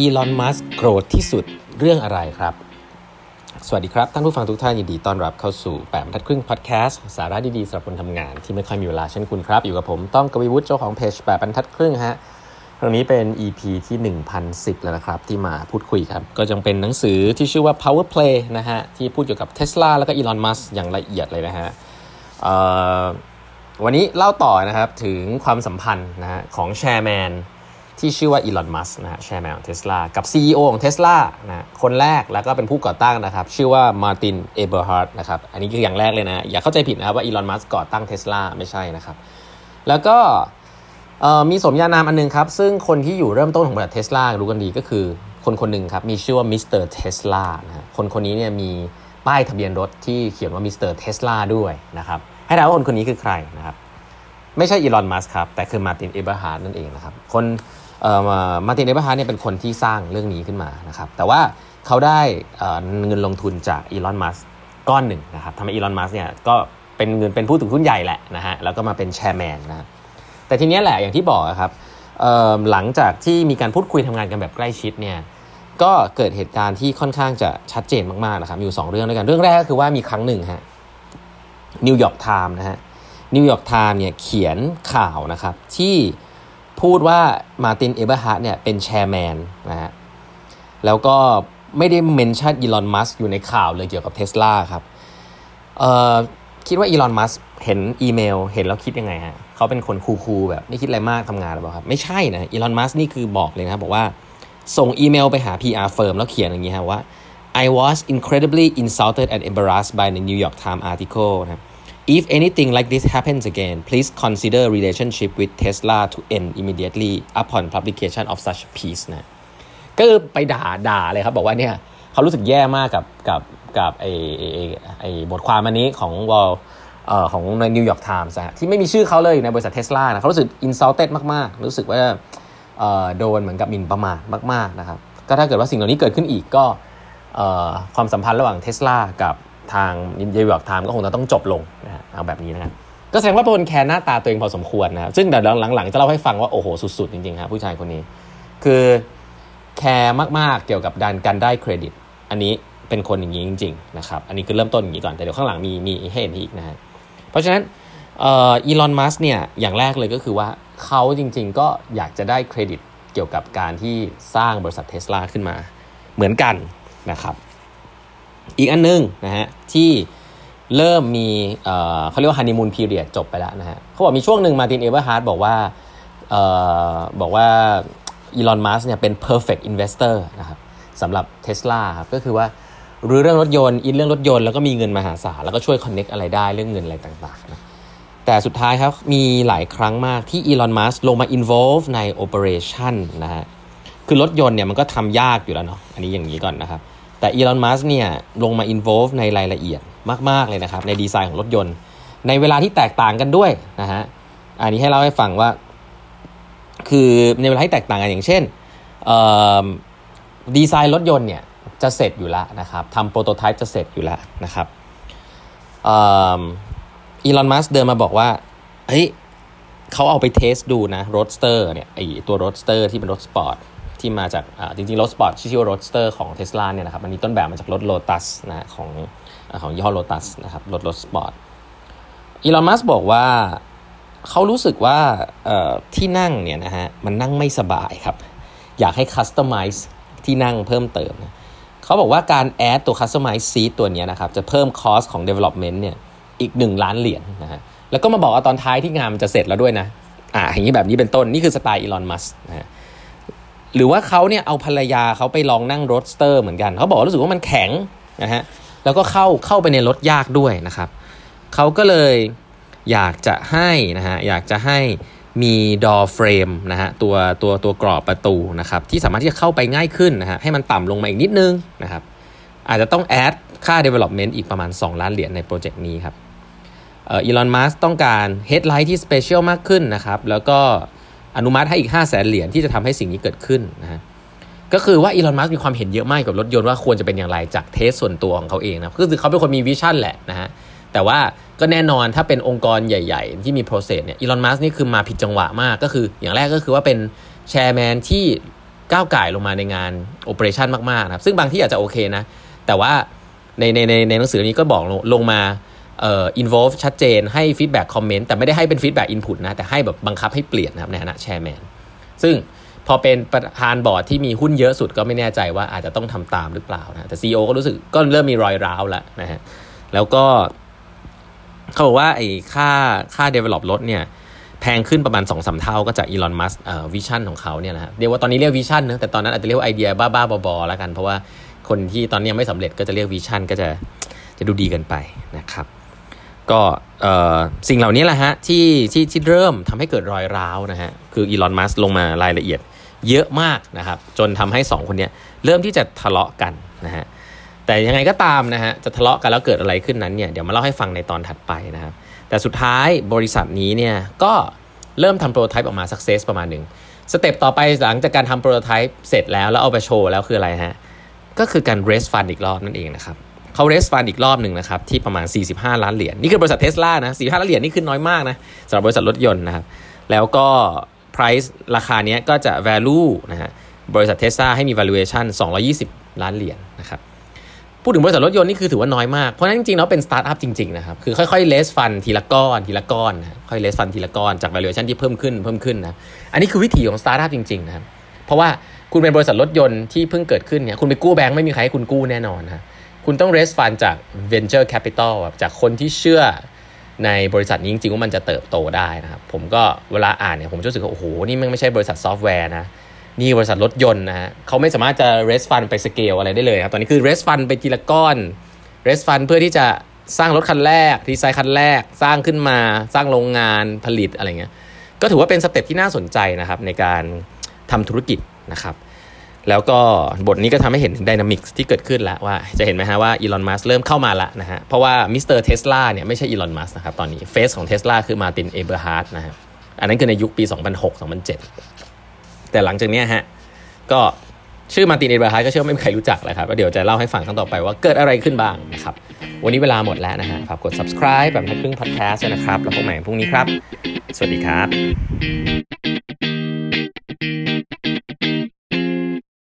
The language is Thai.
อีลอนมัสโกรธที่สุดเรื่องอะไรครับ สวัสดีครับ ท่านผู้ฟังทุกท่านยินดีต้อนรับเข้าสู่แปดบรรทัดครึ่งพอดแคสต์สาระดีๆสำหรับคนทำงานที่ไม่ค่อยมีเวลาเช่นคุณครับ อยู่กับผมต้องกวีวุฒิเจ้าของเพจแปดบรรทัดครึ่งฮะครั้งนี้เป็น EP ที่ 1010 แล้วนะครับ ที่มาพูดคุยครับ ก็จะเป็นหนังสือที่ชื่อว่า Power Play นะฮะ ที่พูดเกี่ยวกับ Tesla แล้วก็อีลอนมัสอย่างละเอียดเลยนะฮะวันนี้เล่าต่อนะครับถึงความสัมพันธ์นะฮะของแชร์แมน ที่ชื่อว่าอีลอน มัสนะฮะ chairman ของเทสลากับ CEO ของเทสลานะคนแรกแล้วก็เป็นผู้ก่อตั้งนะครับ ชื่อว่ามาร์ติน เอเบอร์ฮาร์ดนะครับ อันนี้คืออย่างแรกเลยนะ อย่าเข้าใจผิดนะครับว่าอีลอน มัสก่อตั้งเทสลาไม่ใช่นะครับ แล้วก็มีสมญานามอันนึงครับ ซึ่งคนที่อยู่เริ่มต้นของบริษัทเทสลารู้กันดีก็คือคนคนหนึ่งครับ มีชื่อว่ามิสเตอร์เทสลานะคนคนนี้เนี่ยมีป้ายทะเบียนรถที่เขียนว่ามิสเตอร์เทสลาด้วยนะครับให้ถามว่าคนคนนี้คือใครนะครับไม่ใช่อีลอน มัสครับ แต่คือมาร์ติน เอเบอร์ฮาร์ดนั่นเองนะครับ คน มาร์ตินเอเบอร์ฮาร์เนี่ยเป็นคนที่สร้างเรื่องนี้ขึ้นมานะครับแต่ว่าเขาได้เงินลงทุนจากอีลอนมัสก้อนหนึ่งนะครับทำให้อีลอนมัสเนี่ยก็เป็นเงินเป็นผู้ถือหุ้นใหญ่แหละนะฮะแล้วก็มาเป็น chairman นะแต่ทีนี้แหละอย่างที่บอกครับหลังจากที่มีการพูดคุยทำงานกันแบบใกล้ชิดเนี่ยก็เกิดเหตุการณ์ที่ค่อนข้างจะชัดเจนมากๆนะครับอยู่ 2 เรื่องด้วยกันเรื่องแรกก็คือว่ามีครั้งหนึ่งฮะนิวยอร์กไทม์นะฮะนิวยอร์กไทม์เนี่ยเขียนข่าวนะครับที่ พูดว่ามาตินเอเบอร์ฮาร์ดเนี่ยเป็น chairman นะฮะแล้วก็ไม่ได้ mention อีลอนมัสอยู่ในข่าวเลยเกี่ยวกับเทสลาครับเอ่อคิดว่าอีลอนมัสเห็นอีเมล เห็นแล้วคิดยังไงฮะเขาเป็นคน cool ๆแบบไม่คิดอะไรมากทำงานหรือเปล่าครับ ไม่ใช่นะอีลอนมัสนี่คือบอกเลยนะครับบอกว่าส่งอีเมลไปหา PR firm แล้วเขียนอย่างนี้ฮะว่า I was incredibly insulted and embarrassed by the New York Times article นะ If anything like this happens again, please consider relationship with Tesla to end immediately upon publication of such piece นะก็คือไปด่าด่าเลยครับ บอกว่าเนี่ยเขารู้สึกแย่มากกับกับกับไอไอไอบทความอันนี้ของวอลเอ่อของในนิวยอร์กไทมส์ที่ไม่มีชื่อเขาเลยในบริษัทเทสลานะเขารู้สึก insulted มาก ๆ รู้สึกว่าเอ่อโดนเหมือนกับหมิ่นประมาทมาก ๆ นะครับ ก็ถ้าเกิดว่าสิ่งเหล่านี้เกิดขึ้นอีกก็เอ่อความสัมพันธ์ระหว่างเทสลากับ ทางนิวยอร์กไทม์ก็คงจะต้องจบลงนะฮะเอาแบบนี้นะครับก็แสดงว่าเป็นแคร์หน้าตาตัวเองพอสมควรนะซึ่งเดี๋ยวหลังๆจะเล่าให้ฟังว่าโอ้โหสุดๆจริงๆครับผู้ชายคนนี้ คือแคร์มากๆเกี่ยวกับการการได้เครดิต อันนี้เป็นคนอย่างนี้จริงๆนะครับอันนี้คือเริ่มต้นอย่างนี้ก่อนแต่เดี๋ยวข้างหลังมีมีให้เห็นอีกนะฮะเพราะฉะนั้นอีลอนมัสเนี่ยอย่างแรกเลยก็คือว่าเขาจริงๆก็อยากจะได้เครดิตเกี่ยวกับการที่สร้างบริษัทเทสลาขึ้นมาเหมือนกันนะครับ อีกอันนึงนะฮะที่เริ่มมีเขาเรียกว่า honeymoon period จบไปแล้วนะฮะเขาบอกมีช่วงหนึ่งมาตินเอเวอร์ฮาร์ดบอกว่าบอกว่าอีลอนมัสเนี่ยเป็น perfect investor นะครับสำหรับเทสลาครับก็คือว่ารู้เรื่องรถยนต์อินเรื่องรถยนต์แล้วก็มีเงินมหาศาลแล้วก็ช่วย connect อะไรได้เรื่องเงินอะไรต่างๆนะแต่สุดท้ายครับมีหลายครั้งมากที่อีลอนมัสลงมา involve ใน operation นะฮะคือรถยนต์เนี่ยมันก็ทำยากอยู่แล้วเนาะอันนี้อย่างนี้ก่อนนะครับ แต่อีลอนมัสเนี่ยลงมา involve ในรายละเอียดมาก ๆ เลยนะครับ ในดีไซน์ของรถยนต์ ในเวลาที่แตกต่างกันด้วยนะฮะอันนี้ให้เล่าให้ฟังว่า คือในเวลาที่แตกต่างกันอย่างเช่นดีไซน์รถยนต์เนี่ยจะเสร็จอยู่แล้วนะครับทำโปรโตไทป์จะเสร็จอยู่แล้วนะครับอีลอนมัสเดินมาบอกว่าเฮ้ยเขาเอาไป test ดูนะ Roadster เนี่ยไอตัว Roadster ที่เป็นรถสปอร์ต ที่มาจากจริงๆรถสปอร์ตชื่อว่า Roadster ของเทสลาเนี่ยนะครับมันมีต้นแบบมาจากรถโลตัสนะของของยี่ห้อโลตัสนะครับรถรถสปอร์ตอีลอนมัสบอกว่าเขารู้สึกว่าที่นั่งเนี่ยนะฮะมันนั่งไม่สบายครับ อยากให้ customize ที่นั่งเพิ่มเติมนะเขาบอกว่าการ add ตัว customize seat ตัวนี้นะครับจะเพิ่ม cost ของ development เนี่ยอีก 1 ล้านเหรียญนะฮะแล้วก็มาบอกว่าตอนท้ายที่งานมันจะเสร็จแล้วด้วยนะอ่าอย่างนี้แบบนี้เป็นต้นนี่คือสไตล์อีลอนมัสนะฮะ หรือว่าเขาเนี่ยเอาภรรยาเขาไปลองนั่ง Roadster เหมือนกัน เขาบอกรู้สึกว่ามันแข็งนะฮะแล้วก็เข้าเข้าไปในรถยากด้วยนะครับ เขาก็เลยอยากจะให้นะฮะอยากจะให้มี door frame นะฮะตัวตัวตัวกรอบประตูนะครับที่สามารถที่จะเข้าไปง่ายขึ้นนะฮะให้มันต่ำลงมาอีกนิดนึงนะครับอาจจะต้อง add ค่า development อีกประมาณ 2 ล้านเหรียญในโปรเจกต์นี้ครับอีลอนมัสต้องการ headlight ที่ special มากขึ้นนะครับแล้วก็ อนุมัติให้อีก 5 0 0แสนเหรียญที่จะทำให้สิ่งนี้เกิดขึ้นนะฮะก็คือว่าอีลอนมัสมีความเห็นเยอะมากกับรถยนต์ว่าควรจะเป็นอย่างไรจาก taste ส่วนตัวของเขาเองนะคือเขาเป็นคนมี vision แหละนะฮะแต่ว่าก็แน่นอนถ้าเป็นองค์กรใหญ่ ๆ ที่มี process เนี่ยอีลอนมัสนี่คือมาผิดจังหวะมากก็คือ อย่างแรกก็คือว่าเป็นchairman ที่ก้าวก่ายลงมาในงาน operation มากๆนะครับซึ่งบางที่อาจจะโอเคนะ แต่ว่าในในในในหนังสือนี้ก็บอกลงลงมา เอ่อ involve ชัดเจนให้ feedback comment แต่ไม่ได้ให้เป็น feedback input นะ แต่ให้แบบบังคับให้เปลี่ยนนะครับในฐานะ chairman ซึ่งพอเป็นประธานบอร์ดที่มีหุ้นเยอะสุดก็ไม่แน่ใจว่าอาจจะต้องทำตามหรือเปล่านะแต่ CEO ก็รู้สึกก็เริ่มมีรอยร้าวแล้วนะฮะแล้วก็เขาบอกว่าไอ้ค่าค่า develop รถเนี่ยแพงขึ้นประมาณ2อสเท่าก็จากอีลอนมัสเอ่อ vision ของเขาเนี่ยนะฮะเรียกว่าตอนนี้เรียก vision นะแต่ตอนนั้นอาจจะเรียกว่าไอเดียบ้าๆบอๆแล้วกัน เพราะว่าคนที่ตอนนี้ยังไม่สำเร็จก็จะเรียก vision ก็จะจะดูดีกันไปนะครับ ก็สิ่งเหล่านี้แหละฮะที่ที่ที่เริ่มทำให้เกิดรอยร้าวนะฮะคืออีลอนมัสลงมารายละเอียดเยอะมากนะครับ จนทำให้ 2 คนนี้เริ่มที่จะทะเลาะกันนะฮะแต่ยังไงก็ตามนะฮะจะทะเลาะกันแล้วเกิดอะไรขึ้นนั้นเนี่ยเดี๋ยวมาเล่าให้ฟังในตอนถัดไปนะครับ แต่สุดท้ายบริษัทนี้เนี่ยก็เริ่มทำ prototype ออกมา success ประมาณหนึ่ง step ต่อไปหลังจากการทำ prototype เสร็จแล้วแล้วเอาไปโชว์แล้วคืออะไรฮะก็คือการ raise fund อีกรอบนั่นเองนะครับ เขา raise fund อีกรอบหนึ่งนะครับที่ประมาณ 45 ล้านเหรียญนี่คือบริษัทเทสลานะ45ล้านเหรียญนี่คือน้อยมากนะสำหรับบริษัทรถยนต์นะครับแล้วก็ price ราคานี้ก็จะ value นะฮะบริษัทเทสลาให้มี valuation 220 ล้านเหรียญนะครับพูดถึงบริษัทรถยนต์นี่คือถือว่าน้อยมาก เพราะนั้นจริงๆแล้วเป็นสตาร์ทอัพจริงๆนะครับคือค่อยๆ raise fund ทีละก้อนทีละก้อนนะค่อย raise fund ทีละก้อนจาก valuation ที่เพิ่มขึ้นเพิ่มขึ้นนะอันนี้คือวิธีของสตาร์ทอัพจริงๆนะครับเพราะว่าคุณเป็นบริษัทรถยนต์ที่เพิ่งเกิดขึ้นเนี่ยคุณไปกู้แบงค์ไม่มีใครให้คุณกู้แน่นอนนะ คุณต้อง raise fund จาก venture capital จากคนที่เชื่อในบริษัทนี้จริงๆว่ามันจะเติบโตได้นะครับผมก็เวลาอ่านเนี่ยผมรู้สึกว่าโอ้โหนี่มันไม่ใช่บริษัทซอฟต์แวร์นะนี่บริษัทรถยนต์นะฮะเขาไม่สามารถจะ raise fund ไปสเกลอะไรได้เลยครับตอนนี้คือ raise fund ไปทีละก้อน raise fund เพื่อที่จะสร้างรถคันแรกดีไซน์คันแรก สร้างขึ้นมาสร้างโรงงานผลิตอะไรเงี้ยก็ถือว่าเป็น step ที่น่าสนใจนะครับในการทำธุรกิจนะครับ แล้วก็บทนี้ก็ทำให้เห็นถึง dynamic ที่เกิดขึ้นแล้วว่าจะเห็นไหมฮะว่าอีลอนมัสเริ่มเข้ามาแล้วนะฮะเพราะว่ามิสเตอร์เทสลาเนี่ยไม่ใช่อีลอนมัสนะครับตอนนี้ face ของเทสลาคือมาตินเอเบอร์ฮาร์ดนะฮะอันนั้นคือในยุคปี 2006-2007 แต่หลังจากนี้ฮะก็ชื่อมาตินเอเบอร์ฮาร์ดก็เชื่อไม่มีใครรู้จักแล้วครับก็เดี๋ยวจะเล่าให้ฟังครั้งต่อไปว่าเกิดอะไรขึ้นบ้างนะครับวันนี้เวลาหมดแล้วนะฮะฝากกด subscribe แบบนักครึ่ง podcast นะครับแล้วพบกันใหม่พรุ่งนี้ครับ สวัสดีครับ